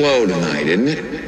slow tonight, isn't it?